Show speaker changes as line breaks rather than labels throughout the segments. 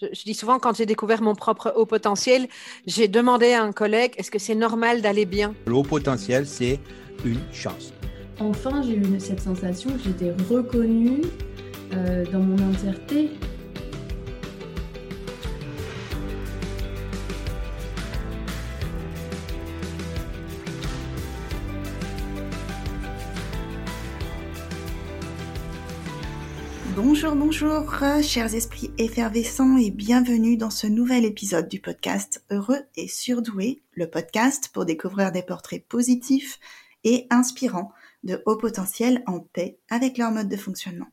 je, dis souvent, quand j'ai découvert mon propre haut potentiel, j'ai demandé à un collègue, est-ce que c'est normal d'aller bien?
Le haut potentiel, c'est une chance.
Enfin, j'ai eu cette sensation que j'étais reconnue euh, dans mon entièreté.
Bonjour, bonjour, chers esprits effervescents et bienvenue dans ce nouvel épisode du podcast Heureux et surdoué, le podcast pour découvrir des portraits positifs et inspirants de haut potentiel en paix avec leur mode de fonctionnement.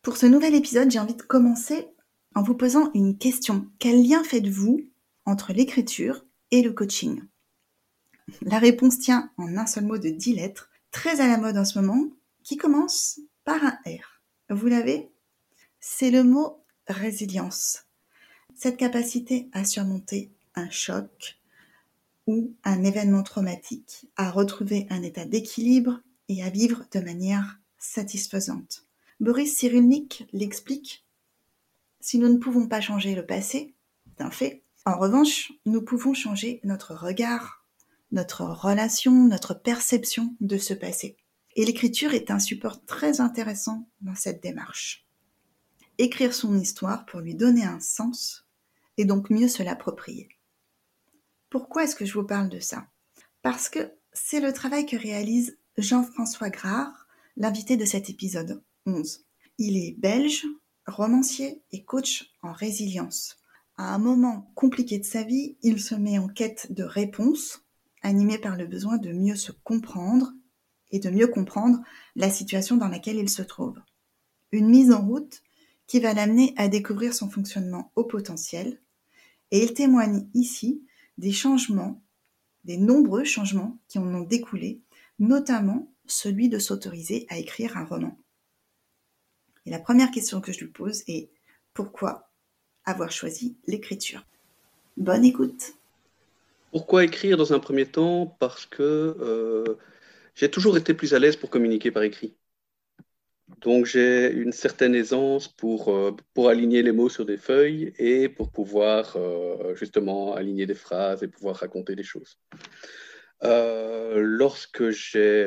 Pour ce nouvel épisode, j'ai envie de commencer en vous posant une question. Quel lien faites-vous entre l'écriture et le coaching? La réponse tient en un seul mot de 10 lettres, très à la mode en ce moment, qui commence par un R. Vous l'avez? C'est le mot résilience. Cette capacité à surmonter un choc ou un événement traumatique, à retrouver un état d'équilibre et à vivre de manière satisfaisante. Boris Cyrulnik l'explique. Si nous ne pouvons pas changer le passé, d'un fait, en revanche, nous pouvons changer notre regard, notre relation, notre perception de ce passé. Et l'écriture est un support très intéressant dans cette démarche. Écrire son histoire pour lui donner un sens et donc mieux se l'approprier. Pourquoi est-ce que je vous parle de ça? Parce que c'est le travail que réalise Jean-François Grard, l'invité de cet épisode 11. Il est belge, romancier et coach en résilience. À un moment compliqué de sa vie, il se met en quête de réponses, animé par le besoin de mieux se comprendre et de mieux comprendre la situation dans laquelle il se trouve. Une mise en route qui va l'amener à découvrir son fonctionnement au potentiel, et il témoigne ici des changements, des nombreux changements qui en ont découlé, notamment celui de s'autoriser à écrire un roman. Et la première question que je lui pose est pourquoi avoir choisi l'écriture? Bonne écoute.
Pourquoi écrire dans un premier temps? Parce que euh, j'ai toujours été plus à l'aise pour communiquer par écrit. Donc j'ai une certaine aisance pour, euh, pour aligner les mots sur des feuilles et pour pouvoir euh, justement aligner des phrases et pouvoir raconter des choses. Euh, lorsque j'ai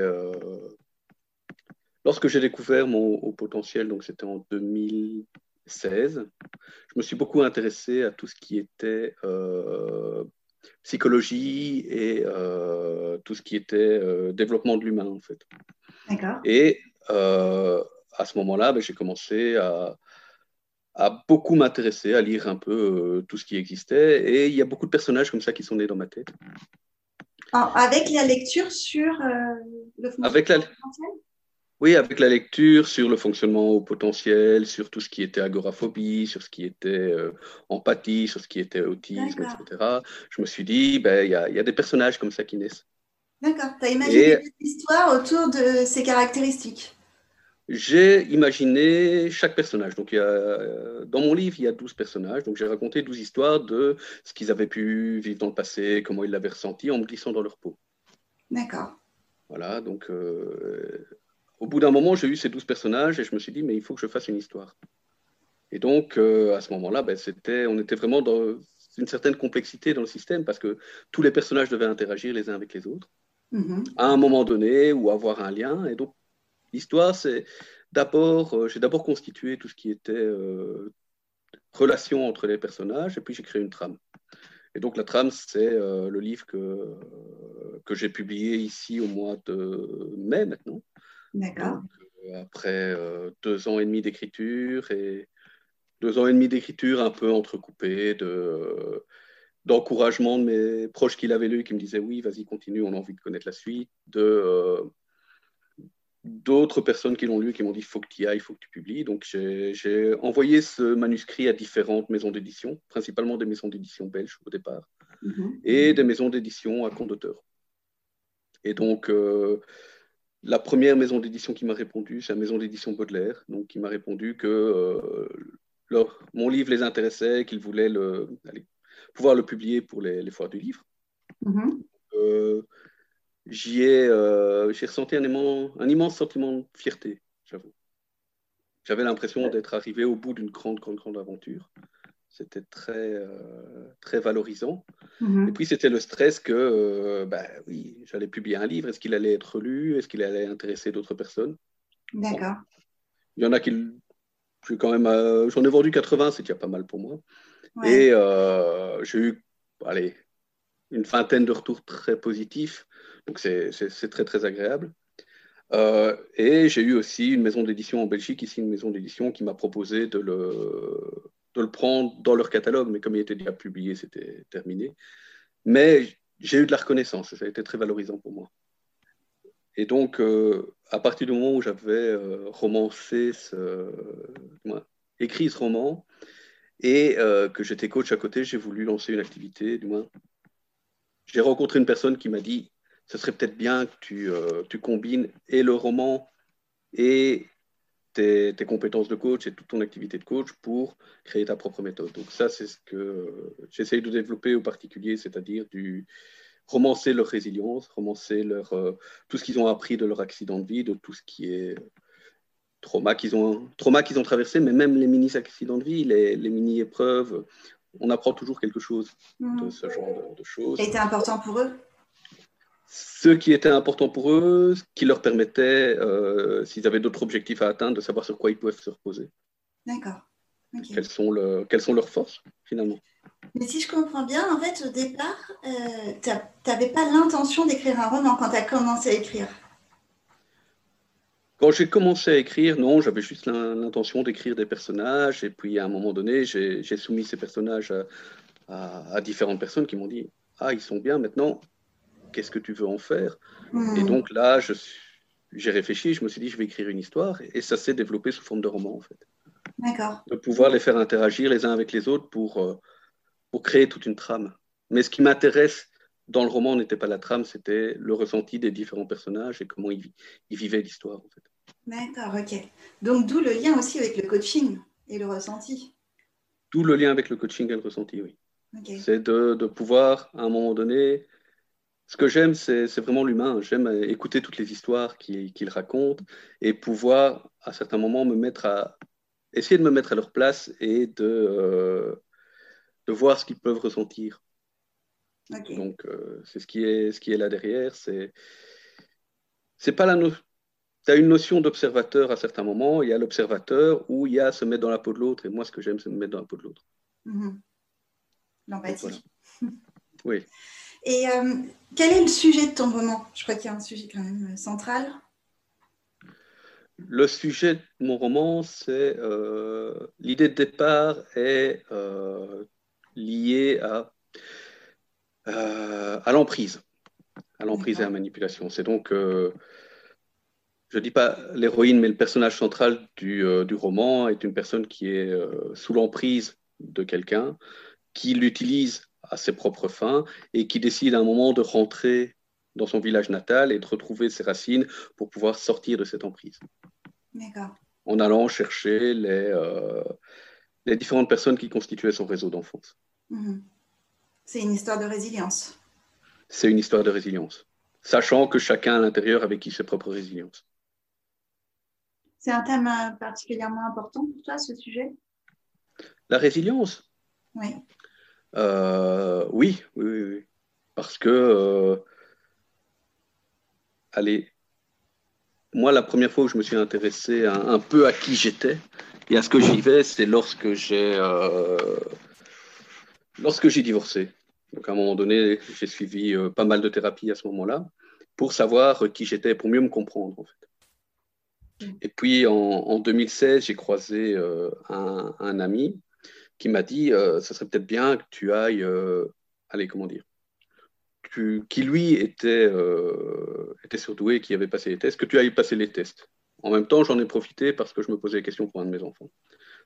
lorsque j'ai découvert mon potentiel, donc c'était en 2016, je me suis beaucoup intéressé à tout ce qui était psychologie et euh, tout ce qui était euh, développement de l'humain, en fait.
D'accord.
Et euh, à ce moment-là, ben, j'ai commencé à, beaucoup m'intéresser, à lire un peu tout ce qui existait. Et il y a beaucoup de personnages comme ça qui sont nés dans ma tête.
Ah, avec la lecture sur le
Avec la... Oui, avec la lecture sur le fonctionnement au potentiel, sur tout ce qui était agoraphobie, sur ce qui était euh, empathie, sur ce qui était autisme, etc. Je me suis dit, ben, il y, a des personnages comme ça qui naissent.
D'accord. Tu as imaginé une histoire autour de ces caractéristiques?
J'ai imaginé chaque personnage. Donc, il y a, dans mon livre, il y a 12 personnages. Donc, j'ai raconté 12 histoires de ce qu'ils avaient pu vivre dans le passé, comment ils l'avaient ressenti en me glissant dans leur peau.
D'accord.
Voilà, donc euh, au bout d'un moment, j'ai eu ces douze personnages et je me suis dit, mais il faut que je fasse une histoire. Et donc, euh, à ce moment-là, ben, c'était, on était vraiment dans une certaine complexité dans le système parce que tous les personnages devaient interagir les uns avec les autres mm-hmm. à un moment donné ou avoir un lien. Et donc, l'histoire, c'est d'abord, euh, j'ai d'abord constitué tout ce qui était euh, relation entre les personnages et puis j'ai créé une trame. Et donc, la trame, c'est le livre que, que j'ai publié ici au mois de mai maintenant.
D'accord.
Euh, après euh, deux ans et demi d'écriture et deux ans et demi d'écriture un peu entrecoupés de d'encouragement de mes proches qui l'avaient lu, qui me disaient oui, vas-y, continue, on a envie de connaître la suite, de euh, d'autres personnes qui l'ont lu qui m'ont dit faut que tu y ailles, il faut que tu publies. Donc j'ai envoyé ce manuscrit à différentes maisons d'édition, principalement des maisons d'édition belges au départ, mm-hmm. et des maisons d'édition à compte d'auteur. Et donc la première maison d'édition qui m'a répondu, c'est la maison d'édition Baudelaire, donc qui m'a répondu que euh, mon livre les intéressait, qu'ils voulaient le, pouvoir le publier pour les, foires du livre. Mm-hmm. Euh, j'y ai, euh, j'ai ressenti un, un immense sentiment de fierté, j'avoue. j'avais l'impression d'être arrivé au bout d'une grande, grande, grande aventure. C'était très, euh, très valorisant.
Mhm.
Et puis, c'était le stress que, euh, ben oui, j'allais publier un livre. Est-ce qu'il allait être lu? Est-ce qu'il allait intéresser d'autres personnes?
D'accord.
Il y en a qui. quand même, euh, J'en ai vendu 80, c'est déjà pas mal pour moi.
Ouais.
Et j'ai eu allez, une vingtaine de retours très positifs. Donc, c'est très, très agréable. Euh, et j'ai eu aussi une maison d'édition en Belgique, ici une maison d'édition, qui m'a proposé de le, de le prendre dans leur catalogue. Mais comme il était déjà publié, c'était terminé. Mais j'ai eu de la reconnaissance ça a été très valorisant pour moi. Et donc, euh, à partir du moment où j'avais euh, romancé, ce, moins, écrit ce roman, et euh, que j'étais coach à côté, j'ai voulu lancer une activité, du moins. J'ai rencontré une personne qui m'a dit, ce serait peut-être bien que euh, tu combines et le roman et tes, tes compétences de coach et toute ton activité de coach pour créer ta propre méthode. Donc ça, c'est ce que euh, j'essaye de développer au particulier, c'est-à-dire du romancer leur résilience, romancer leur, euh, tout ce qu'ils ont appris de leur accident de vie, de tout ce qui est trauma qu'ils ont, trauma qu'ils ont traversé, mais même les mini-accidents de vie, les, les mini-épreuves, on apprend toujours quelque chose de
Mhm.
ce genre de, de choses.
Ça a été important pour eux?
Ce qui était important pour eux, ce qui leur permettait, euh, s'ils avaient d'autres objectifs à atteindre, de savoir sur quoi ils peuvent se reposer,
D'accord.
Quelles sont, le- quelles sont leurs forces finalement?
Mais si je comprends bien, en fait, au départ, euh, tu n'avais pas l'intention d'écrire un roman quand tu as commencé à écrire.
Quand j'ai commencé à écrire, non, j'avais juste l'in- l'intention d'écrire des personnages, et puis à un moment donné, j'ai j'ai soumis ces personnages à, à- à différentes personnes qui m'ont dit Ah, ils sont bien maintenant, qu'est-ce que tu veux en faire
Hmm.
Et donc là, j'ai réfléchi, je me suis dit Je vais écrire une histoire, et ça s'est développé sous forme de roman en fait.
D'accord.
De pouvoir les faire interagir les uns avec les autres pour, euh, pour créer toute une trame. Mais ce qui m'intéresse dans le roman n'était pas la trame, c'était le ressenti des différents personnages et comment ils, ils vivaient l'histoire en fait.
D'accord, ok. Donc d'où le lien aussi avec le coaching et le ressenti.
Tout le lien avec le coaching et le ressenti, oui.
Ok.
C'est de, de pouvoir, à un moment donné, ce que j'aime, c'est vraiment l'humain. J'aime écouter toutes les histoires qu'il qu'il raconte et pouvoir, à certains moments, me mettre à, essayer de me mettre à leur place et de, euh, de voir ce qu'ils peuvent ressentir. Donc, euh, c'est ce qui est, ce qui est là derrière. C'est, pas la no... Tu as une notion d'observateur à certains moments. Il y a l'observateur où il y a se mettre dans la peau de l'autre. Et moi, ce que j'aime, c'est me mettre dans la peau de l'autre.
Mhm. L'empathie.
Voilà. Oui.
Et euh, quel est le sujet de ton roman? Je crois qu'il y a un sujet quand même euh, central.
Le sujet de mon roman, c'est euh, l'idée de départ est euh, liée à, à l'emprise, à l'emprise et à la manipulation. C'est donc, je ne dis pas l'héroïne, mais le personnage central du, du roman est une personne qui est sous l'emprise de quelqu'un, qui l'utilise à ses propres fins et qui décide à un moment de rentrer dans son village natal et de retrouver ses racines pour pouvoir sortir de cette emprise
D'accord.
en allant chercher les, euh, les différentes personnes qui constituaient son réseau d'enfance.
Mhm. C'est une histoire de résilience.
C'est une histoire de résilience, sachant que chacun à l'intérieur a vécu ses propres résiliences.
C'est un thème euh, particulièrement important pour toi, ce sujet?
La résilience?
Oui.
Euh, oui, oui, oui. Parce que, euh, allez, moi, la première fois où je me suis intéressé un, un peu à qui j'étais et à ce que je vivais, c'est lorsque j'ai euh, lorsque j'ai divorcé. Donc, à un moment donné, j'ai suivi euh, pas mal de thérapie à ce moment-là pour savoir qui j'étais, pour mieux me comprendre, en fait. Et puis, en, en 2016, j'ai croisé euh, un, un ami qui m'a dit euh, ce serait peut-être bien que tu ailles, euh, allez, comment dire, tu, qui lui était, euh, était surdoué, qui avait passé les tests, que tu ailles passer les tests. En même temps, j'en ai profité parce que je me posais des questions pour un de mes enfants.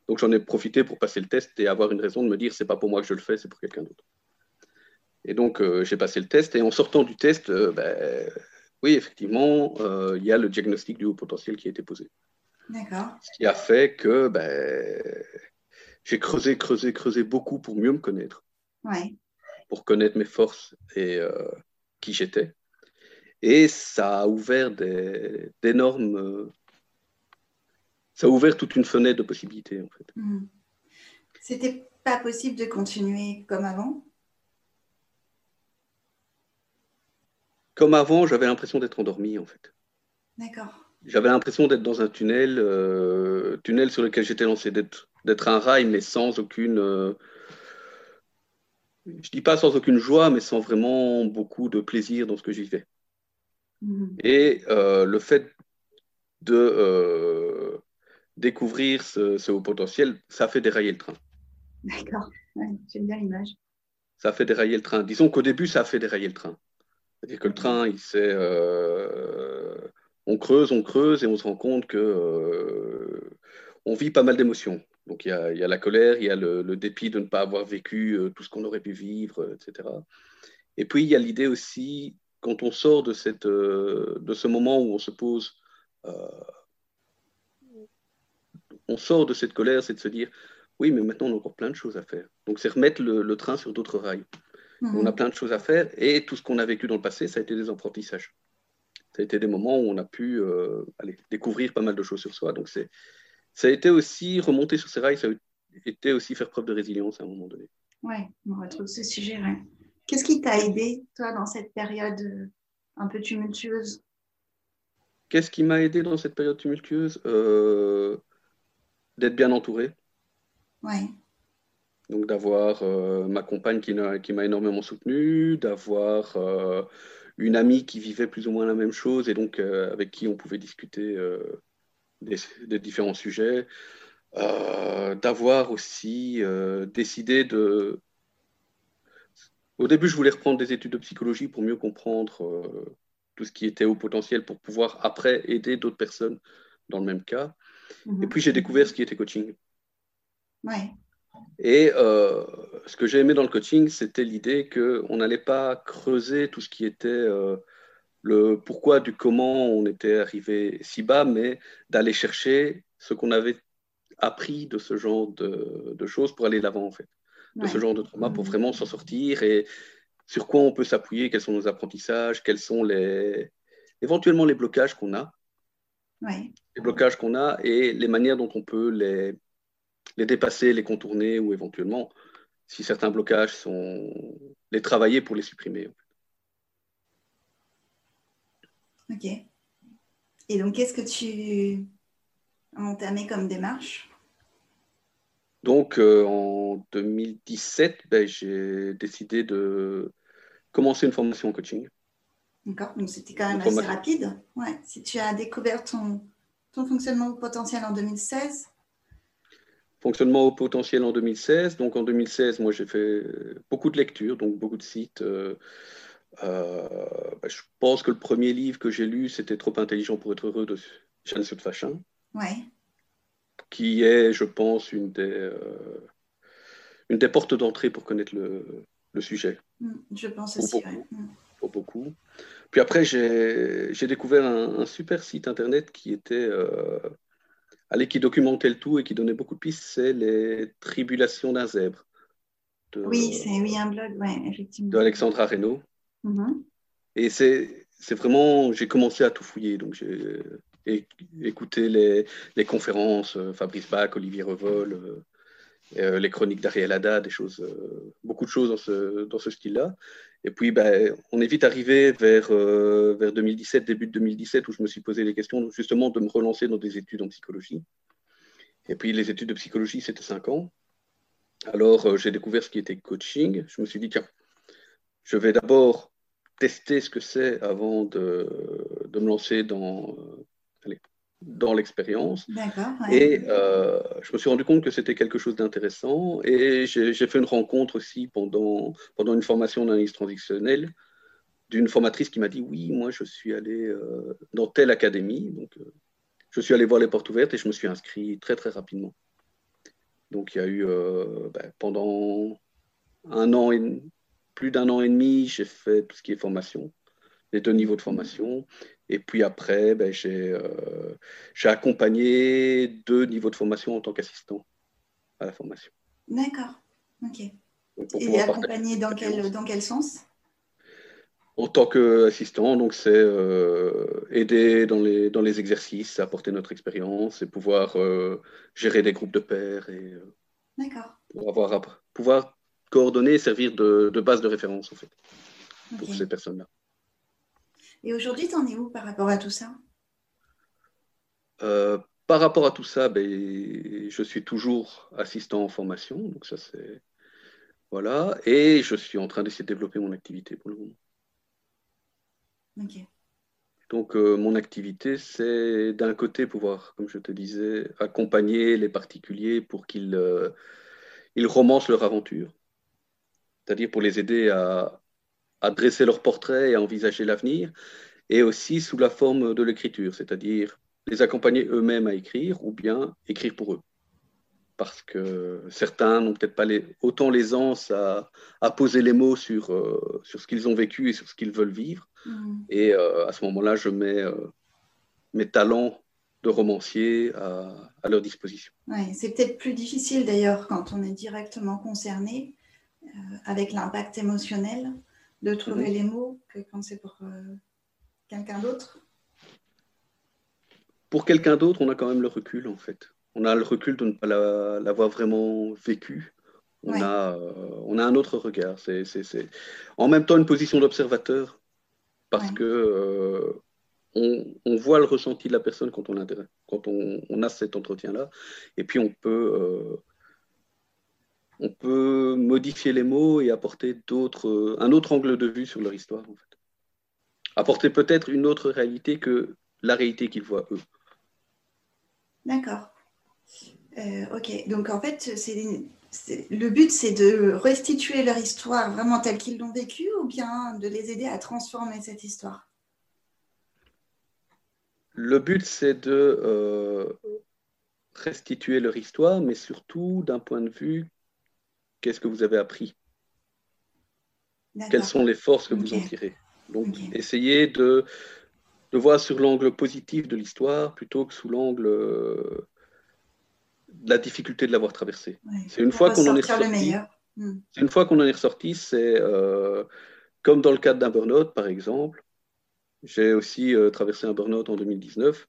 Donc j'en ai profité pour passer le test et avoir une raison de me dire c'est pas pour moi que je le fais, c'est pour quelqu'un d'autre. Et donc euh, j'ai passé le test et en sortant du test, euh, ben, oui, effectivement, il y a le diagnostic du haut potentiel qui a été posé.
D'accord.
Ce qui a fait que ben, j'ai creusé, creusé, creusé beaucoup pour mieux me connaître,
Ouais.
pour connaître mes forces et euh, qui j'étais. Et ça a ouvert d'énormes. euh, ça a ouvert toute une fenêtre de possibilités, en fait.
Mhm. C'était pas possible de continuer comme avant?
Comme avant, j'avais l'impression d'être endormi, en fait.
D'accord.
J'avais l'impression d'être dans un tunnel, euh, tunnel sur lequel j'étais lancé, d'être un rail, mais sans aucune. Euh, je dis pas sans aucune joie, mais sans vraiment beaucoup de plaisir dans ce que j'y fais. Mhm. Et euh, le fait de découvrir ce, haut potentiel, ça fait dérailler le train.
D'accord, j'aime bien l'image.
Ça fait dérailler le train. Disons qu'au début, ça a fait dérailler le train. C'est-à-dire que le train, il s'est on creuse, on creuse et on se rend compte que euh, on vit pas mal d'émotions. Donc il y, a, la colère, il y a le, dépit de ne pas avoir vécu euh, tout ce qu'on aurait pu vivre, etc. Et puis il y a l'idée aussi, quand on sort de, cette, euh, de ce moment où on se pose, on sort de cette colère, c'est de se dire, oui, mais maintenant on a encore plein de choses à faire. Donc c'est remettre le, train sur d'autres rails. Mmh. On a plein de choses à faire et tout ce qu'on a vécu dans le passé, ça a été des apprentissages ça a été des moments où on a pu euh, aller, découvrir pas mal de choses sur soi. Donc, ça a été aussi remonter sur ses rails, ça a été aussi faire preuve de résilience à un moment donné.
Oui, on retrouve ce sujet. Qu'est-ce qui t'a aidé, toi, dans cette période euh, un peu tumultueuse?
Qu'est-ce qui m'a aidé dans cette période tumultueuse? Euh, D'être bien entouré.
Oui.
Donc d'avoir ma compagne qui, qui m'a énormément soutenu, d'avoir une amie qui vivait plus ou moins la même chose et donc euh, avec qui on pouvait discuter euh, des, différents sujets. Euh, d'avoir aussi décidé de... Au début, je voulais reprendre des études de psychologie pour mieux comprendre tout ce qui était au potentiel pour pouvoir après aider d'autres personnes dans le même cas. Et mhm. puis j'ai découvert ce qui était coaching.
Ouais.
Et euh, ce que j'ai aimé dans le coaching, c'était l'idée qu'on n'allait pas creuser tout ce qui était euh, le pourquoi du comment on était arrivé si bas, mais d'aller chercher ce qu'on avait appris de ce genre de, choses pour aller de l'avant, en fait. De ce genre de trauma pour mmh. vraiment s'en sortir et sur quoi on peut s'appuyer, quels sont nos apprentissages, quels sont les, éventuellement les blocages qu'on a. Les blocages qu'on a et les manières dont on peut les, les dépasser, les contourner ou éventuellement, si certains blocages sont, les travailler pour les supprimer.
Ok. Et donc, qu'est-ce que tu as entamé comme démarche?
Donc, euh, en 2017, ben, j'ai décidé de commencer une formation en coaching.
D'accord, donc c'était quand même assez rapide. Ouais. Si tu as découvert ton, ton fonctionnement potentiel en 2016,
Fonctionnement au potentiel en 2016. Donc en 2016, moi j'ai fait beaucoup de lectures, donc beaucoup de sites. Euh, euh, bah, je pense que le premier livre que j'ai lu, c'était Trop intelligent pour être heureux de Jeanne Fachin.
Ouais.
Qui est, je pense, une des, euh, une des portes d'entrée pour connaître le, le sujet.
Mm, je pense aussi,
beaucoup. Mm. Pour beaucoup. Puis après, j'ai découvert un, un, super site internet qui était allez, qui documentait le tout et qui donnait beaucoup de pistes, c'est les tribulations d'un zèbre.
oui, c'est oui, un blog, ouais, effectivement.
De Alexandra Reynaud.
Mm-hmm.
Et c'est vraiment, j'ai commencé à tout fouiller. Donc j'ai écouté les, les, conférences, euh, Fabrice Bach, Olivier Revol, euh, euh, les chroniques d'Ariel Haddad, des choses, beaucoup de choses dans ce, dans ce style-là. Et puis, ben, on est vite arrivé vers, vers 2017, début de 2017, où je me suis posé les questions justement de me relancer dans des études en psychologie. Et puis, les études de psychologie, c'était cinq ans. Alors, j'ai découvert ce qui était coaching. Je me suis dit, tiens, je vais d'abord tester ce que c'est avant de, de, me lancer dans, euh, dans l'expérience. Et euh, je me suis rendu compte que c'était quelque chose d'intéressant. Et j'ai fait une rencontre aussi pendant, pendant une formation d'analyse transactionnelle d'une formatrice qui m'a dit Oui, moi, je suis allé euh, dans telle académie. Donc, euh, je suis allé voir les portes ouvertes et je me suis inscrit très, très rapidement. Donc, il y a eu ben, pendant un an et plus d'un an et demi, j'ai fait tout ce qui est formation, les deux niveaux de formation. Et puis après, ben, euh, j'ai accompagné deux niveaux de formation en tant qu'assistant à la formation.
D'accord, ok. Et accompagné dans quel, dans quel sens?
En tant qu'assistant, donc c'est euh, aider dans les, dans les exercices, apporter notre expérience et pouvoir euh, gérer des groupes de pairs et pour avoir, pouvoir coordonner et servir de, de, base de référence en fait pour ces personnes-là.
Et aujourd'hui, tu en es où par rapport à tout ça?
Euh, Par rapport à tout ça, ben, je suis toujours assistant en formation, donc ça c'est voilà, et je suis en train d'essayer de développer mon activité pour le moment. Donc, euh, mon activité, c'est d'un côté pouvoir, comme je te disais, accompagner les particuliers pour qu'ils euh, ils romancent leur aventure, c'est-à-dire pour les aider à, à, dresser leur portrait et à envisager l'avenir, et aussi sous la forme de l'écriture, c'est-à-dire les accompagner eux-mêmes à écrire ou bien écrire pour eux parce que certains n'ont peut-être pas les, autant l'aisance à, à, poser les mots sur, euh, sur ce qu'ils ont vécu et sur ce qu'ils veulent vivre. Mm. Et euh, à ce moment-là, je mets euh, mes talents de romancier à, à leur disposition.
Ouais, c'est peut-être plus difficile d'ailleurs quand on est directement concerné avec l'impact émotionnel de trouver mm-hmm. les mots que quand c'est pour quelqu'un d'autre.
Pour quelqu'un d'autre, on a quand même le recul en fait on a le recul de ne pas l'avoir vraiment vécu. On, a, euh, on a un autre regard. C'est en même temps une position d'observateur parce que euh, on, voit le ressenti de la personne quand on, quand on, a cet entretien-là. Et puis on peut, euh, on peut modifier les mots et apporter un autre angle de vue sur leur histoire. En fait. Apporter peut-être une autre réalité que la réalité qu'ils voient eux.
D'accord. Euh, ok, donc en fait, c'est, le but, c'est de restituer leur histoire vraiment telle qu'ils l'ont vécue ou bien de les aider à transformer cette histoire?
Le but, c'est de euh, restituer leur histoire, mais surtout d'un point de vue, qu'est-ce que vous avez appris? Quelles sont les forces que vous en tirez? Donc, essayez de, de voir sur l'angle positif de l'histoire plutôt que sous l'angle euh, la difficulté de l'avoir traversé. c'est une fois qu'on en est ressorti. Hmm. Une fois qu'on en est ressorti, c'est comme dans le cadre d'un burn-out, par exemple. J'ai aussi euh, traversé un burn-out en 2019.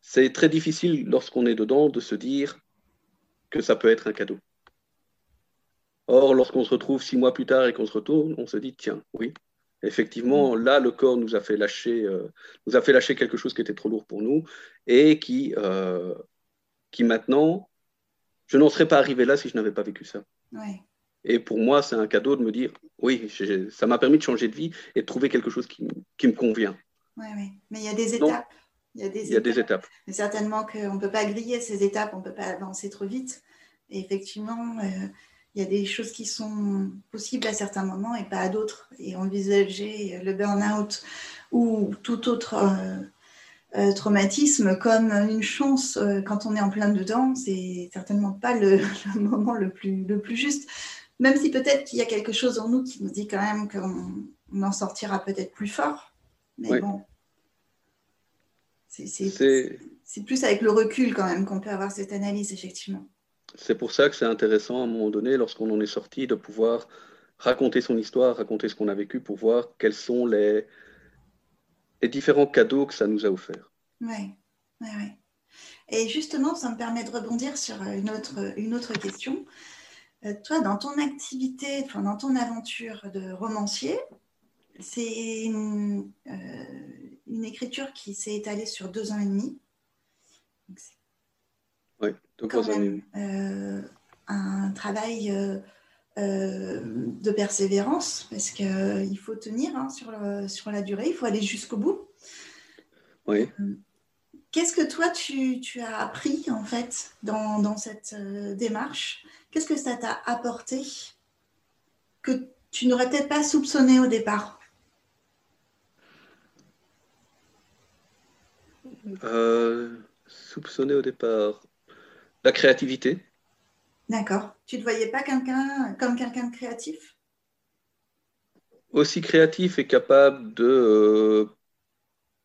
C'est très difficile lorsqu'on est dedans de se dire que ça peut être un cadeau. Or, lorsqu'on se retrouve six mois plus tard et qu'on se retourne, on se dit tiens, oui, effectivement, hmm. là, le corps nous a fait lâcher, euh, nous a fait lâcher quelque chose qui était trop lourd pour nous et qui qui maintenant, je n'en serais pas arrivé là si je n'avais pas vécu ça. Et pour moi, c'est un cadeau de me dire, oui, ça m'a permis de changer de vie et de trouver quelque chose qui, me convient.
Oui, oui. Mais il y a des étapes.
il y a des, étapes. des étapes.
Mais certainement qu'on ne peut pas griller ces étapes, on ne peut pas avancer trop vite. Et effectivement, euh, il y a des choses qui sont possibles à certains moments et pas à d'autres. Et envisager le burn-out ou tout autre euh, euh, traumatisme comme une chance euh, quand on est en plein dedans, c'est certainement pas le, moment le plus, le plus juste. Même si peut-être qu'il y a quelque chose en nous qui nous dit quand même qu'on en sortira peut-être plus fort. Mais bon, c'est plus avec le recul quand même qu'on peut avoir cette analyse, effectivement.
C'est pour ça que c'est intéressant à un moment donné, lorsqu'on en est sorti, de pouvoir raconter son histoire, raconter ce qu'on a vécu pour voir quels sont les, les différents cadeaux que ça nous a offerts.
Oui, oui, oui. Et justement, ça me permet de rebondir sur une autre, une autre question. Euh, toi, dans ton activité, dans ton aventure de romancier, c'est une, euh, écriture qui s'est étalée sur deux ans et demi.
Oui, et demi.
Euh, un travail de persévérance, parce qu'il faut tenir hein, sur, sur la durée, il faut aller jusqu'au bout.
Oui.
Qu'est-ce que toi, tu, as appris en fait dans, cette euh, démarche? Qu'est-ce que ça t'a apporté que tu n'aurais peut-être pas soupçonné au départ?
Euh, Soupçonné au départ La créativité.
D'accord. Tu ne te voyais pas quelqu'un comme quelqu'un de créatif?
Aussi créatif et capable de euh,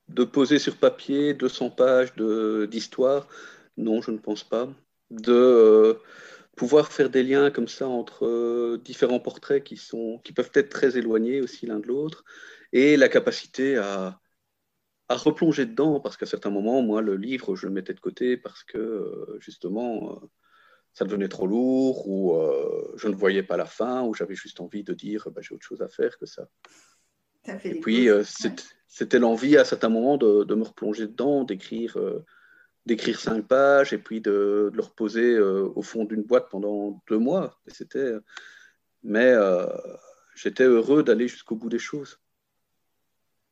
de poser sur papier 200 pages d'histoire, non, je ne pense pas. De, euh, pouvoir faire des liens comme ça entre euh, différents portraits qui, sont, qui peuvent être très éloignés aussi l'un de l'autre, et la capacité à, à replonger dedans, parce qu'à certains moments, moi, le livre, je le mettais de côté parce que, euh, justement, euh, ça devenait trop lourd, ou je ne voyais pas la fin, ou j'avais juste envie de dire, bah, j'ai autre chose à faire que ça. et puis, c'était l'envie à certains moments de, de, me replonger dedans, d'écrire d'écrire cinq pages et puis de, le reposer euh, au fond d'une boîte pendant deux mois. c'était, mais euh, j'étais heureux d'aller jusqu'au bout des choses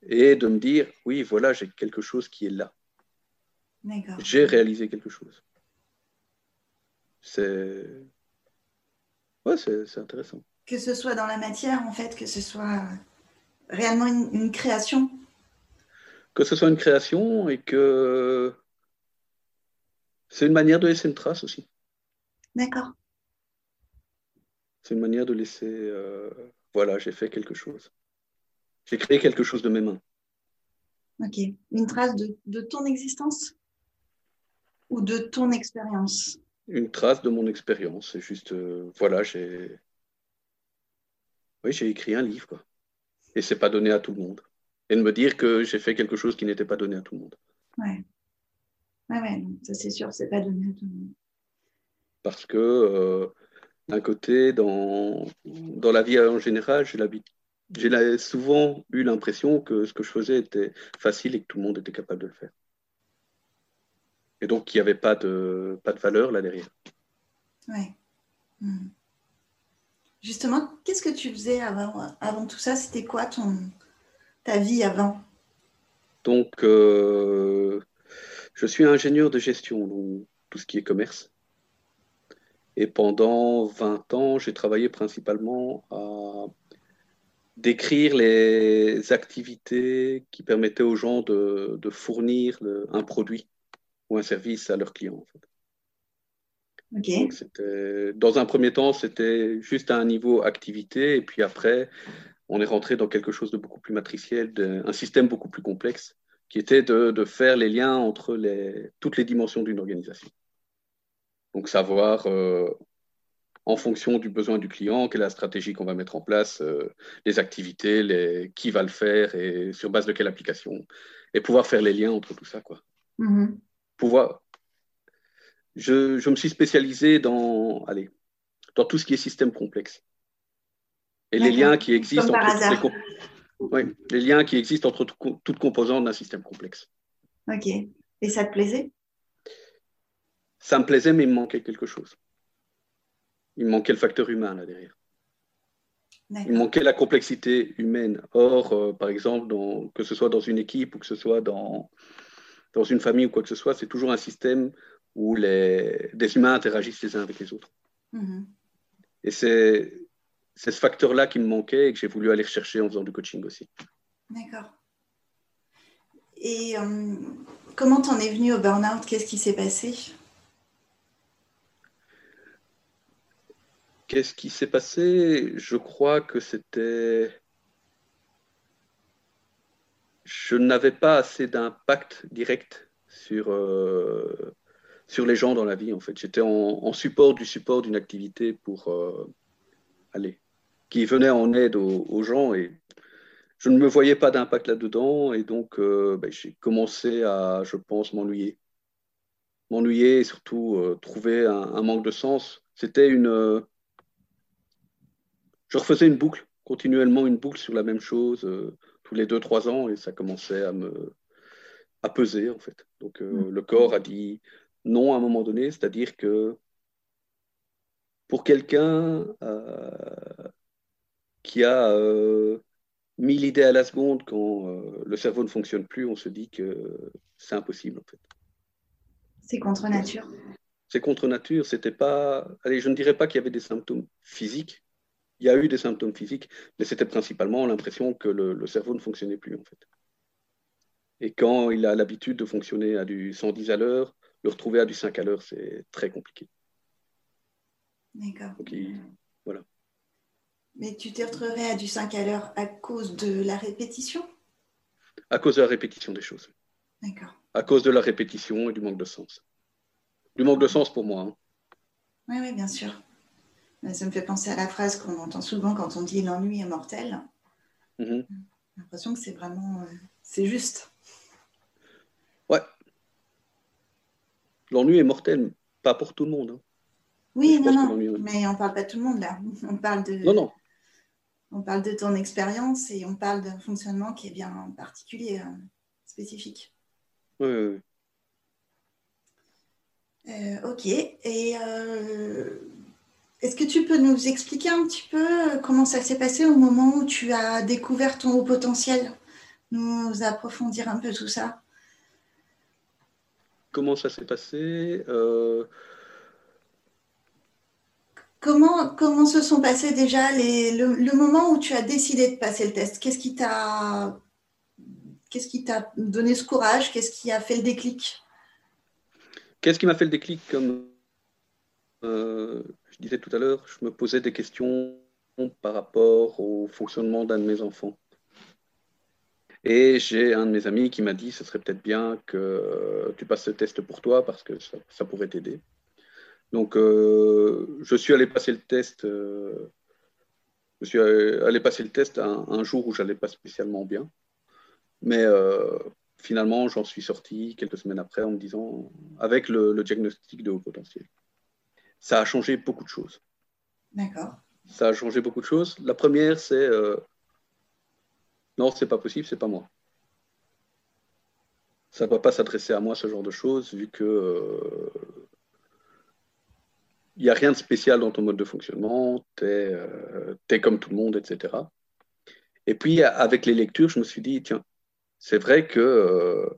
et de me dire, oui, voilà, j'ai quelque chose qui est là. J'ai réalisé quelque chose. C'est ouais, c'est intéressant.
Que ce soit dans la matière, en fait, que ce soit réellement une création.
Que ce soit une création et que c'est une manière de laisser une trace aussi.
D'accord.
C'est une manière de laisser, euh, voilà, j'ai fait quelque chose. J'ai créé quelque chose de mes mains.
Ok. Une trace de, ton existence ou de ton expérience?
Une trace de mon expérience. C'est juste, euh, voilà, j'ai. Oui, j'ai écrit un livre, quoi. Et c'est pas donné à tout le monde. Et de me dire que j'ai fait quelque chose qui n'était pas donné à tout le monde.
Ouais. Oui, ouais, ça c'est sûr, c'est pas donné à tout le monde.
Parce que euh, d'un côté, dans, dans la vie en général, j'ai souvent eu l'impression que ce que je faisais était facile et que tout le monde était capable de le faire. Et donc qu'il n'y avait pas de, pas de valeur là derrière.
Oui. Hmm. Justement, qu'est-ce que tu faisais avant, avant tout ça? C'était quoi ton, ta vie avant?
Donc, euh, je suis ingénieur de gestion, donc tout ce qui est commerce. Et pendant 20 ans, j'ai travaillé principalement à décrire les activités qui permettaient aux gens de, fournir un produit ou un service à leurs clients. dans un premier temps, c'était juste à un niveau activité, et puis après, on est rentré dans quelque chose de beaucoup plus matriciel, un système beaucoup plus complexe qui était de, faire les liens entre les, toutes les dimensions d'une organisation. Donc savoir, euh, en fonction du besoin du client, quelle est la stratégie qu'on va mettre en place, euh, les activités, les, qui va le faire et sur base de quelle application, et pouvoir faire les liens entre tout ça. Quoi. Mm-hmm. pouvoir, je, je, me suis spécialisé dans, allez, dans tout ce qui est système complexe. Et les liens qui existent entre oui, les liens qui existent entre toutes composantes d'un système complexe.
Ok. Et ça te plaisait?
Ça me plaisait, mais il me manquait quelque chose. Il me manquait le facteur humain là derrière. Il manquait la complexité humaine. Or, euh, par exemple, que ce soit dans une équipe ou que ce soit dans, dans une famille ou quoi que ce soit, c'est toujours un système où les, des humains interagissent les uns avec les autres. Mm-hmm. Et c'est ce facteur-là qui me manquait et que j'ai voulu aller chercher en faisant du coaching aussi.
D'accord. Et euh, comment t'en es venu au burn-out? Qu'est-ce qui s'est passé?
Qu'est-ce qui s'est passé? Je crois que c'était... Je n'avais pas assez d'impact direct sur, euh, sur les gens dans la vie, en fait. J'étais en, support du support d'une activité pour... Euh, aller qui venait en aide aux, gens et je ne me voyais pas d'impact là-dedans et donc euh, ben, j'ai commencé à, je pense, m'ennuyer. M'ennuyer et surtout trouver un, manque de sens. C'était une... Euh, je refaisais une boucle, continuellement une boucle sur la même chose tous les deux, trois ans et ça commençait à me à peser en fait. Donc mmh. le corps a dit non à un moment donné, c'est-à-dire que pour quelqu'un, qui a euh, mille idées à la seconde quand euh, le cerveau ne fonctionne plus, on se dit que c'est impossible en fait.
C'est contre nature.
C'est contre nature. C'était pas. Allez, je ne dirais pas qu'il y avait des symptômes physiques. Il y a eu des symptômes physiques, mais c'était principalement l'impression que le, cerveau ne fonctionnait plus en fait. Et quand il a l'habitude de fonctionner à du 110 à l'heure, le retrouver à du 5 à l'heure, c'est très compliqué.
D'accord.
Voilà.
Mais tu t'es retrouvé à du 5 à l'heure à cause de la répétition?
À cause de la répétition des choses.
D'accord.
À cause de la répétition et du manque de sens. Du manque de sens pour moi. Hein.
Oui, oui, bien sûr. Ça me fait penser à la phrase qu'on entend souvent quand on dit l'ennui est mortel.
Mhm.
J'ai l'impression que c'est vraiment, euh, c'est juste.
Ouais. L'ennui est mortel, pas pour tout le monde. hein.
Oui, non, non, mais on parle pas de tout le monde là. On parle de,
Non, non.
on parle de ton expérience et on parle d'un fonctionnement qui est bien particulier, euh, spécifique.
Oui, oui, oui.
Euh, ok. Et est-ce que tu peux nous expliquer un petit peu euh, comment ça s'est passé au moment où tu as découvert ton haut potentiel? Nous approfondir un peu tout ça.
Comment ça s'est passé Euh,
Comment, comment se sont passés déjà les, le, le moment où tu as décidé de passer le test? Qu'est-ce qui t'a qu'est-ce qui t'a donné ce courage? Qu'est-ce qui a fait le déclic?
Qu'est-ce qui m'a fait le déclic Comme euh, je disais tout à l'heure, je me posais des questions par rapport au fonctionnement d'un de mes enfants. Et j'ai un de mes amis qui m'a dit ce serait peut-être bien que tu passes ce test pour toi parce que ça, pourrait t'aider. Donc, euh, je suis allé passer le test. euh, je suis allé passer le test un, jour où j'allais pas spécialement bien, mais euh, finalement, j'en suis sorti quelques semaines après en me disant, avec le diagnostic de haut potentiel, ça a changé beaucoup de choses.
D'accord.
Ça a changé beaucoup de choses. La première, c'est euh, non, c'est pas possible, c'est pas moi. Ça ne doit pas s'adresser à moi ce genre de choses, vu que euh, il n'y a rien de spécial dans ton mode de fonctionnement, tu es, comme tout le monde, etc. Et puis, avec les lectures, je me suis dit, tiens, c'est vrai que euh,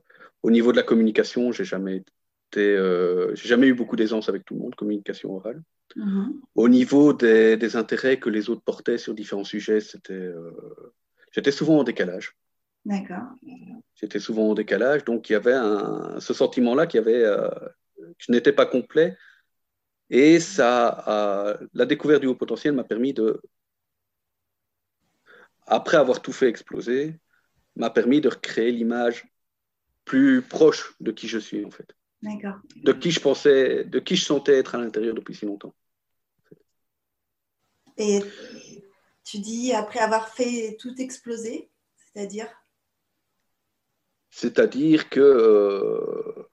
au niveau de la communication, j'ai jamais été, euh, j'ai jamais eu beaucoup d'aisance avec tout le monde, communication orale.
Mhm.
Au niveau des, des intérêts que les autres portaient sur différents sujets, c'était, euh, j'étais souvent en décalage.
D'accord.
J'étais souvent en décalage, donc il y avait un, ce sentiment-là qu'il y avait, euh, que je n'étais pas complet. Et ça, la découverte du haut potentiel m'a permis de, après avoir tout fait exploser, m'a permis de recréer l'image plus proche de qui je suis en fait,
D'accord.
de qui je pensais, de qui je sentais être à l'intérieur depuis si longtemps.
Et tu dis après avoir fait tout exploser, c'est-à-dire?
C'est-à-dire que euh,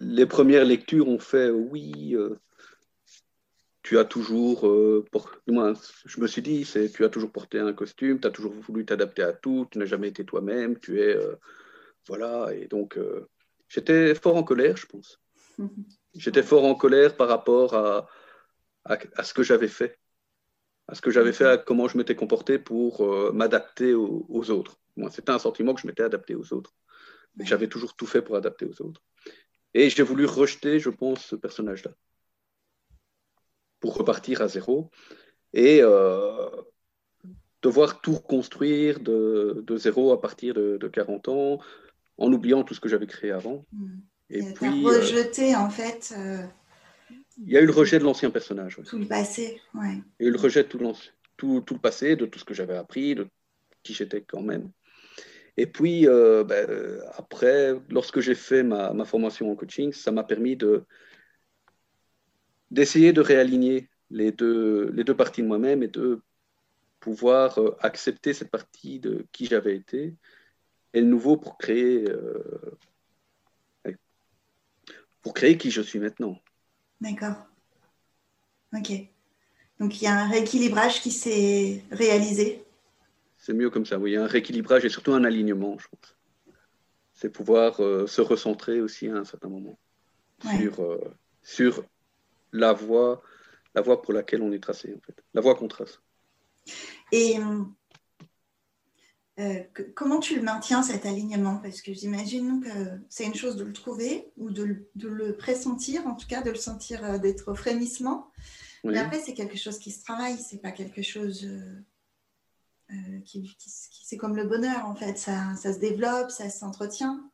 les premières lectures ont fait oui, euh, tu as toujours, euh, moins, je me suis dit, c'est tu as toujours porté un costume, tu as toujours voulu t'adapter à tout, tu n'as jamais été toi-même, tu es, voilà, et donc j'étais fort en colère, je pense. J'étais fort en colère par rapport à, à, à ce que j'avais fait, à ce que j'avais fait, à comment je m'étais comporté pour euh, m'adapter aux, aux autres. Moi, c'était un sentiment que je m'étais adapté aux autres. J'avais toujours tout fait pour adapter aux autres. Et j'ai voulu rejeter, je pense, ce personnage-là pour repartir à zéro et euh, devoir tout reconstruire de, de zéro à partir de, de 40 ans en oubliant tout ce que j'avais créé avant.
Mhm.
Et
Et
puis, euh,
rejeté en fait euh,
il y a eu le rejet de l'ancien personnage. ouais.
tout le passé. Ouais.
Il y a eu le rejet de tout, l'anci- tout, tout le passé, de tout ce que j'avais appris, de qui j'étais quand même. Et puis, euh, ben, après, lorsque j'ai fait ma, ma formation en coaching, ça m'a permis de d'essayer de réaligner les deux, les deux parties de moi-même et de pouvoir accepter cette partie de qui j'avais été et le nouveau pour créer, euh, pour créer qui je suis maintenant.
D'accord. Ok. Donc il y a un rééquilibrage qui s'est réalisé.
C'est mieux comme ça, oui. Il y a un rééquilibrage et surtout un alignement, je pense. C'est pouvoir euh, se recentrer aussi à un certain moment
Ouais.
sur, euh, sur la voie, la voie pour laquelle on est tracé, en fait. La voie qu'on trace.
Et euh, que- comment tu le maintiens cet alignement? Parce que j'imagine que c'est une chose de le trouver ou de, le- de le pressentir, en tout cas de le sentir, euh, d'être au frémissement.
Oui.
Mais après, c'est quelque chose qui se travaille, c'est pas quelque chose euh, euh, qui, qui- qui- c'est comme le bonheur en fait, ça, ça se développe, ça s'entretient.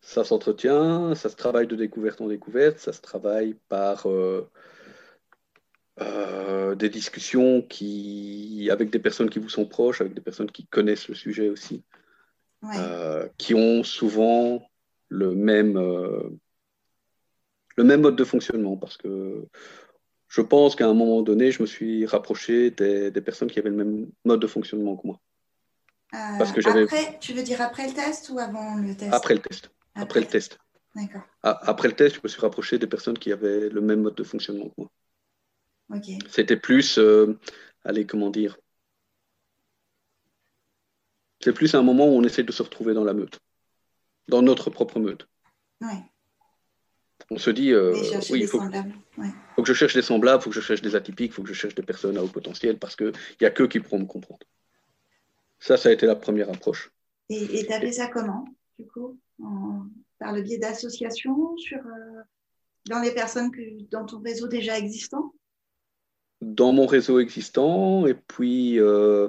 Ça s'entretient, ça se travaille de découverte en découverte, ça se travaille par euh, des discussions qui, avec des personnes qui vous sont proches, avec des personnes qui connaissent le sujet aussi,
Ouais.
euh, qui ont souvent le même, euh, le même mode de fonctionnement parce que je pense qu'à un moment donné, je me suis rapproché des, personnes qui avaient le même mode de fonctionnement que moi.
Parce que après, tu veux dire après le test ou avant le test?
Après le test. Après, le test.
D'accord.
Après le test, je me suis rapproché des personnes qui avaient le même mode de fonctionnement que moi. C'était plus, euh, allez, comment dire? C'est plus un moment où on essaie de se retrouver dans la meute, dans notre propre meute.
Ouais.
On se dit, euh,
oui, il faut,
faut, que je cherche des semblables, il faut que je cherche des atypiques, il faut que je cherche des personnes à haut potentiel parce qu'il n'y a que qui pourront me comprendre. Ça, ça a été la première approche.
Et tu as ça comment, du coup? Par le biais d'associations sur, euh, dans les personnes que, dans ton réseau déjà existant?
Dans mon réseau existant, et puis euh,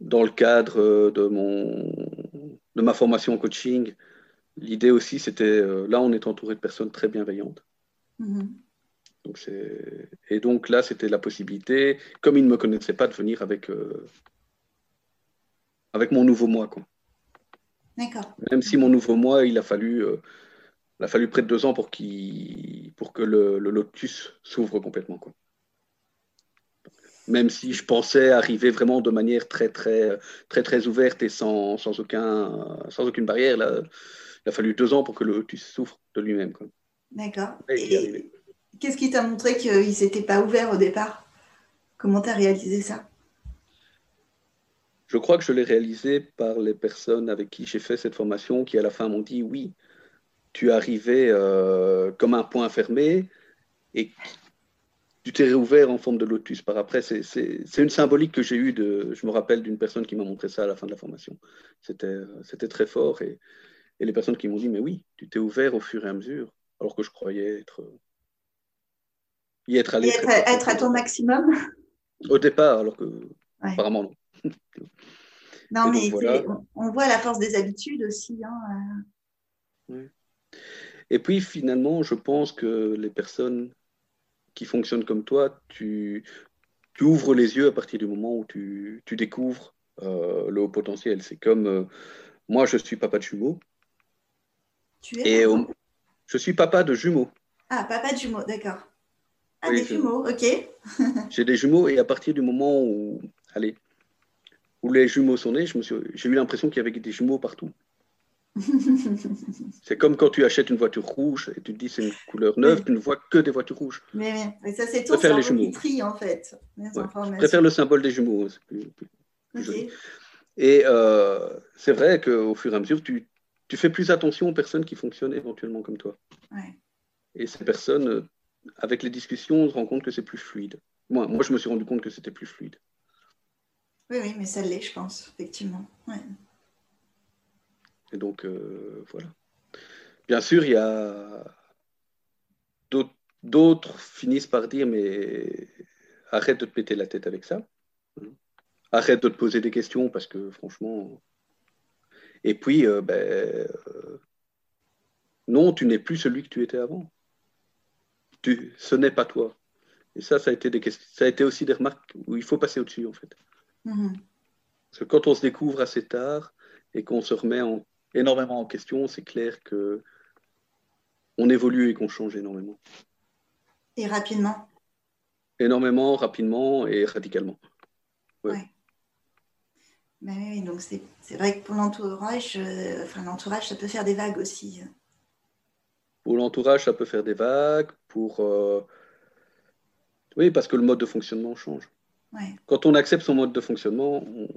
dans le cadre de, mon, de ma formation en coaching, L'idée aussi, c'était, euh, là, on est entouré de personnes très bienveillantes. Donc et donc là, c'était la possibilité, comme ils ne me connaissaient pas, de venir avec, euh, avec mon nouveau moi. Quoi.
D'accord.
Même si mon nouveau moi, il a fallu, euh, il a fallu près de deux ans pour, pour que le, lotus s'ouvre complètement. Quoi. Même si je pensais arriver vraiment de manière très, très, très, très ouverte et sans, sans, aucun, sans aucune barrière, là, il a fallu deux ans pour que le lotus souffre de lui-même.
D'accord. Qu'est-ce qui t'a montré qu'il s'était pas ouvert au départ? Comment tu as réalisé ça?
Je crois que je l'ai réalisé par les personnes avec qui j'ai fait cette formation qui, à la fin, m'ont dit oui, tu es arrivé euh, comme un point fermé et tu t'es réouvert en forme de lotus. Par après, c'est une symbolique que j'ai eue. De, je me rappelle d'une personne qui m'a montré ça à la fin de la formation. C'était très fort et et les personnes qui m'ont dit, mais oui, tu t'es ouvert au fur et à mesure, alors que je croyais être, y être allé.
être, à ton maximum
Au départ, alors que apparemment non.
non, mais on, voit la force des habitudes aussi. Hein,
euh. Et puis finalement, je pense que les personnes qui fonctionnent comme toi, tu, tu ouvres les yeux à partir du moment où tu, tu découvres euh, le haut potentiel. C'est comme euh, moi, je suis papa de jumeaux.
Tu es
Et je suis papa de jumeaux.
Ah, papa de jumeaux, d'accord. Ah, des jumeaux, ok.
J'ai des jumeaux et à partir du moment où, allez, où les jumeaux sont nés, j'ai eu l'impression qu'il y avait des jumeaux partout. c'est comme quand tu achètes une voiture rouge et tu te dis c'est une couleur neuve, tu ne vois que des voitures rouges.
Mais, mais ça c'est cerveau qui trie en fait.
je préfère le symbole des jumeaux. Et euh, c'est vrai qu'au fur et à mesure, tu, tu fais plus attention aux personnes qui fonctionnent éventuellement comme toi. Et ces personnes, euh, avec les discussions, on se rend compte que c'est plus fluide. Moi, moi, je me suis rendu compte que c'était plus fluide.
Oui, oui, mais ça l'est, je pense, effectivement.
Et donc, euh, voilà. Bien sûr, il y a d'autres finissent par dire, mais arrête de te péter la tête avec ça. Arrête de te poser des questions parce que franchement, et puis, euh, ben, euh, non, tu n'es plus celui que tu étais avant. Tu, ce n'est pas toi. Et ça, ça a, été des ça a été aussi des remarques où il faut passer au-dessus, en fait.
Mm-hmm.
Parce que quand on se découvre assez tard et qu'on se remet en, énormément en question, c'est clair que on évolue et qu'on change énormément.
Et rapidement?
Énormément, rapidement et radicalement.
Ouais. Ben oui, donc c'est vrai que pour l'entourage, euh, enfin l'entourage, ça peut faire des vagues aussi.
Pour l'entourage, ça peut faire des vagues. Pour euh, oui, parce que le mode de fonctionnement change. Quand on accepte son mode de fonctionnement, on,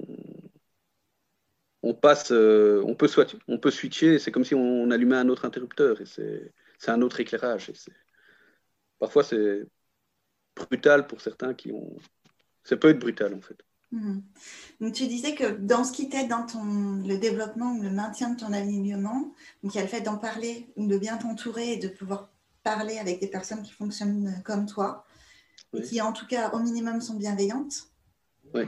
passe, euh, on peut on peut switcher. C'est comme si on allumait un autre interrupteur et c'est un autre éclairage. Et parfois c'est brutal pour certains qui ont. Ça peut être brutal en fait.
Mhm. Donc, tu disais que dans ce qui t'aide dans ton, le développement ou le maintien de ton alignement, donc il y a le fait d'en parler, de bien t'entourer et de pouvoir parler avec des personnes qui fonctionnent comme toi et qui, en tout cas, au minimum, sont bienveillantes.
Oui.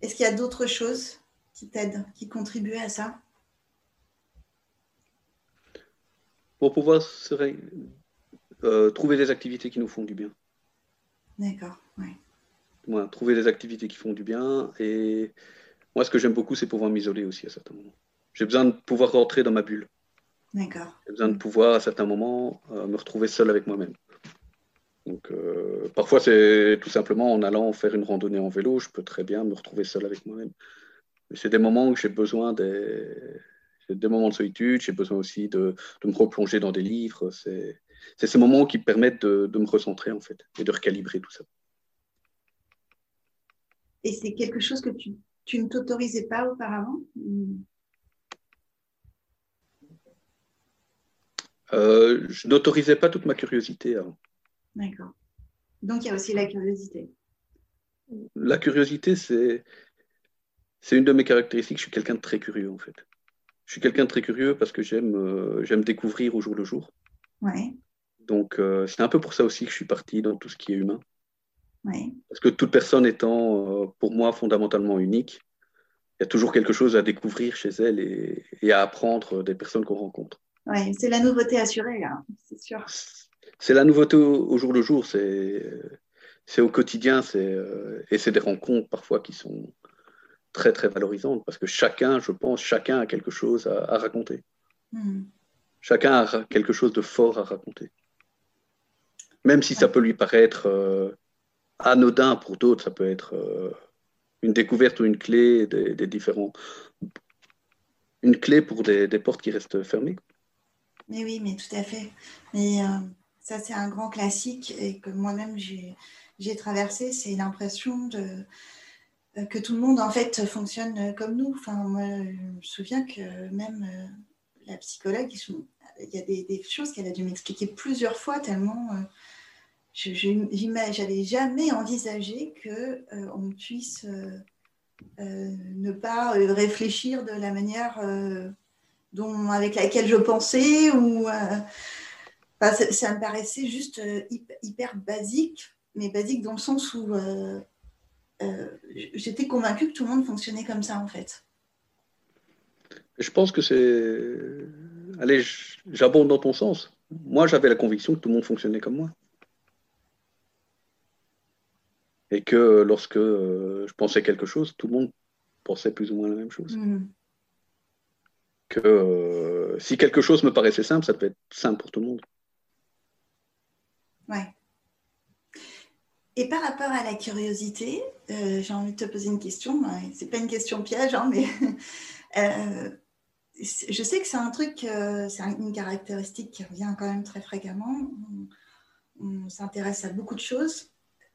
Est-ce qu'il y a d'autres choses qui t'aident, qui contribuent à ça
Pour pouvoir euh, trouver des activités qui nous font du bien.
D'accord, oui
trouver des activités qui font du bien. Et moi, ce que j'aime beaucoup, c'est pouvoir m'isoler aussi à certains moments. J'ai besoin de pouvoir rentrer dans ma bulle.
D'accord.
J'ai besoin de pouvoir, à certains moments, euh, me retrouver seul avec moi-même. Donc, euh, parfois, c'est tout simplement en allant faire une randonnée en vélo, je peux très bien me retrouver seul avec moi-même. C'est des moments où j'ai besoin des, des moments de solitude, j'ai besoin aussi de, de me replonger dans des livres. C'est, c'est ces moments qui permettent de, de me recentrer, en fait, et de recalibrer tout ça.
Et c'est quelque chose que tu, tu ne t'autorisais pas auparavant?
Euh, je n'autorisais pas toute ma curiosité avant.
D'accord. Donc il y a aussi la curiosité.
La curiosité, c'est, c'est une de mes caractéristiques. Je suis quelqu'un de très curieux, en fait. Je suis quelqu'un de très curieux parce que j'aime, euh, j'aime découvrir au jour le jour.
Ouais.
Donc, euh, c'est un peu pour ça aussi que je suis parti dans tout ce qui est humain.
Ouais.
Parce que toute personne étant, euh, pour moi, fondamentalement unique, il y a toujours quelque chose à découvrir chez elle et, et à apprendre des personnes qu'on rencontre.
Ouais, c'est la nouveauté assurée, là, c'est sûr.
C'est la nouveauté au, au jour le jour, c'est, au quotidien, et c'est des rencontres parfois qui sont très, très valorisantes parce que chacun, je pense, chacun a quelque chose à, à raconter.
Mhm.
Chacun a quelque chose de fort à raconter. Même si ça peut lui paraître euh, anodin pour d'autres, ça peut être euh, une découverte ou une clé des, des différents. Une clé pour des, des portes qui restent fermées.
Mais oui, mais tout à fait. Mais euh, ça, c'est un grand classique et que moi-même, j'ai, j'ai traversé. C'est l'impression de, que tout le monde, en fait, fonctionne comme nous. Enfin, moi, je me souviens que même euh, la psychologue, il y a des, choses qu'elle a dû m'expliquer plusieurs fois tellement euh, je, j'avais jamais envisagé que euh, on puisse euh, euh, ne pas euh, réfléchir de la manière euh, dont, avec laquelle je pensais ou euh, ça, me paraissait juste euh, hyper basique, mais basique dans le sens où euh, j'étais convaincue que tout le monde fonctionnait comme ça en fait.
Je pense que c'est. Allez, j'abonde dans ton sens. Moi, j'avais la conviction que tout le monde fonctionnait comme moi. Et que lorsque euh, je pensais quelque chose, tout le monde pensait plus ou moins la même chose.
Mhm.
Que euh, si quelque chose me paraissait simple, ça devait être simple pour tout le monde.
Ouais. Et par rapport à la curiosité, euh, j'ai envie de te poser une question. C'est pas une question piège, hein, mais euh, je sais que c'est un truc, euh, c'est un- une caractéristique qui revient quand même très fréquemment. On, on s'intéresse à beaucoup de choses.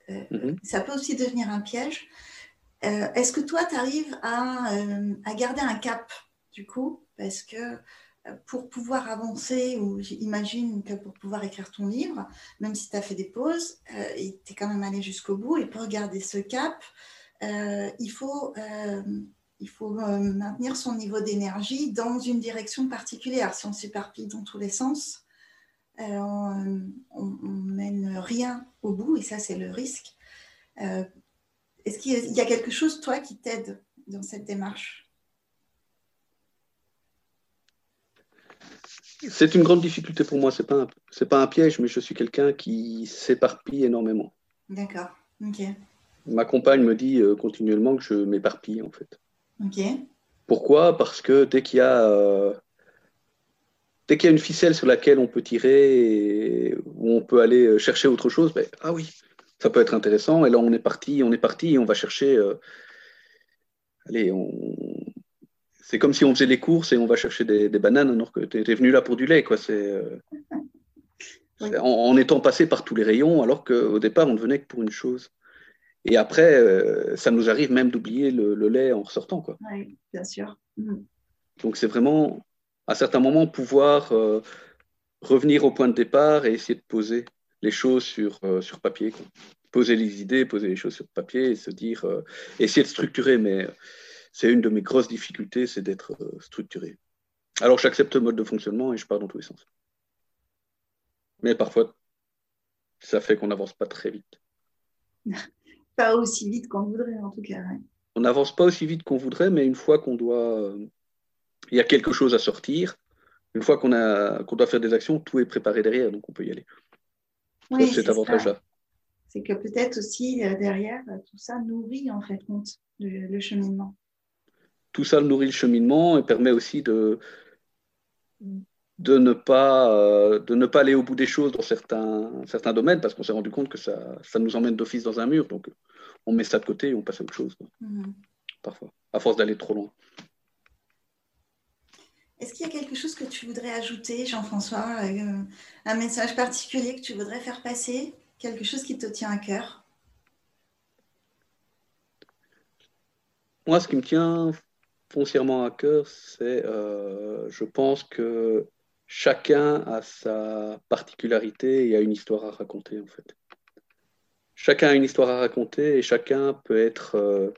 Mhm.
ça peut aussi devenir un piège. Est-ce que toi, tu arrives à, à garder un cap, du coup? Parce que pour pouvoir avancer, ou j'imagine que pour pouvoir écrire ton livre, même si tu as fait des pauses, euh, tu es quand même allé jusqu'au bout. Et pour garder ce cap, euh, il faut, euh, il faut euh, maintenir son niveau d'énergie dans une direction particulière. Si on s'éparpille dans tous les sens, on, on mène rien au bout, et ça, c'est le risque. Est-ce qu'il y a quelque chose, toi, qui t'aide dans cette démarche?
C'est une grande difficulté pour moi. C'est pas un, c'est pas un piège, mais je suis quelqu'un qui s'éparpille énormément.
D'accord. Ok.
Ma compagne me dit euh, continuellement que je m'éparpille en fait.
Ok.
Pourquoi? Parce que dès qu'il y a euh, dès qu'il y a une ficelle sur laquelle on peut tirer et où on peut aller euh, chercher autre chose, ben, ah oui, ça peut être intéressant. Et là, on est parti, on est parti et on va chercher. euh, allez, on... c'est comme si on faisait les courses et on va chercher des, des bananes alors que tu es venu là pour du lait. Quoi. C'est, euh,
Oui.
en, en étant passé par tous les rayons, alors qu'au départ, on ne venait que pour une chose. Et après, euh, ça nous arrive même d'oublier le, le lait en ressortant. Quoi.
Oui, bien sûr. Mhm.
Donc c'est vraiment, à certains moments, pouvoir euh, revenir au point de départ et essayer de poser les choses sur, sur papier. quoi. Poser les idées, poser les choses sur papier et se dire, essayer de structurer. Mais c'est une de mes grosses difficultés, c'est d'être euh, structuré. Alors j'accepte le mode de fonctionnement et je pars dans tous les sens. Mais parfois, ça fait qu'on n'avance pas très vite.
Pas aussi vite qu'on voudrait, en tout cas. ouais.
On n'avance pas aussi vite qu'on voudrait, mais une fois qu'on doit, euh, il y a quelque chose à sortir, une fois qu'on a, qu'on doit faire des actions, tout est préparé derrière, donc on peut y aller.
Oui,
c'est cet avantage-là.
C'est que peut-être aussi euh, derrière, tout ça nourrit en fait compte le, le cheminement.
Tout ça nourrit le cheminement et permet aussi de, de ne pas, euh, de ne pas aller au bout des choses dans certains, certains domaines parce qu'on s'est rendu compte que ça, ça nous emmène d'office dans un mur. Donc, on met ça de côté et on passe à autre chose. Mhm. Parfois, à force d'aller trop loin.
Est-ce qu'il y a quelque chose que tu voudrais ajouter, Jean-François euh, Un message particulier que tu voudrais faire passer Quelque chose qui te tient à cœur?
Moi, ce qui me tient foncièrement à cœur, c'est, euh, je pense que chacun a sa particularité et a une histoire à raconter, en fait. Chacun a une histoire à raconter et chacun peut être euh,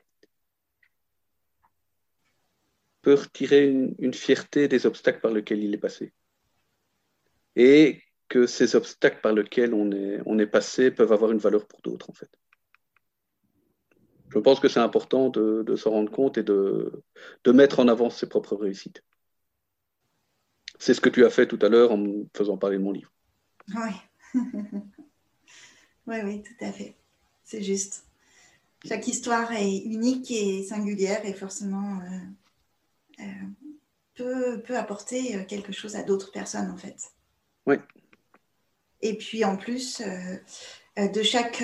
peut retirer une, fierté des obstacles par lesquels il est passé. Et que ces obstacles par lesquels on est, on est passé peuvent avoir une valeur pour d'autres, en fait. Je pense que c'est important de, de s'en rendre compte et de, de mettre en avant ses propres réussites. C'est ce que tu as fait tout à l'heure en me faisant parler de mon livre.
Oui. oui, oui, tout à fait. C'est juste. Chaque histoire est unique et singulière et forcément euh, euh, peut, peut, apporter euh, quelque chose à d'autres personnes, en fait.
Oui.
Et puis en plus, de, chaque,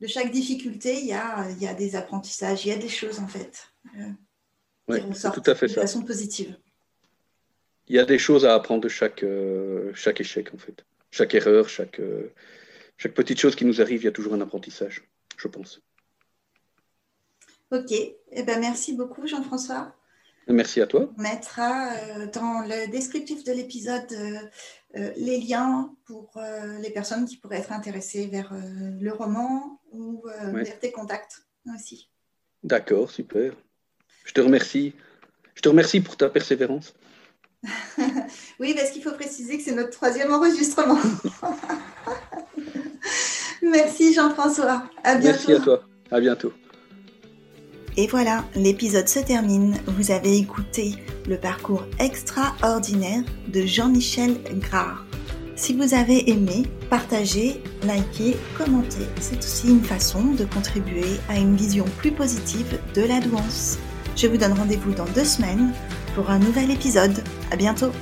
de chaque difficulté, il y, a, il y a des apprentissages, il y a des choses, en fait,
oui, c'est tout à fait
de
ça.
façon positive
il y a des choses à apprendre de chaque, euh, chaque échec, en fait. Chaque erreur, chaque, euh, chaque petite chose qui nous arrive, il y a toujours un apprentissage, je pense.
Ok, eh ben, merci beaucoup Jean-François.
Merci à toi.
On mettra euh, dans le descriptif de l'épisode les liens pour les personnes qui pourraient être intéressées vers le roman ou vers tes contacts aussi.
D'accord, super. Je te remercie. Je te remercie pour ta persévérance.
oui, parce qu'il faut préciser que c'est notre troisième enregistrement. Merci Jean-François. À bientôt.
Merci à toi. À bientôt.
Et voilà, l'épisode se termine. Vous avez écouté le parcours extraordinaire de Jean-Michel Grard. Si vous avez aimé, partagez, likez, commentez. C'est aussi une façon de contribuer à une vision plus positive de la douance. Je vous donne rendez-vous dans deux semaines pour un nouvel épisode. À bientôt!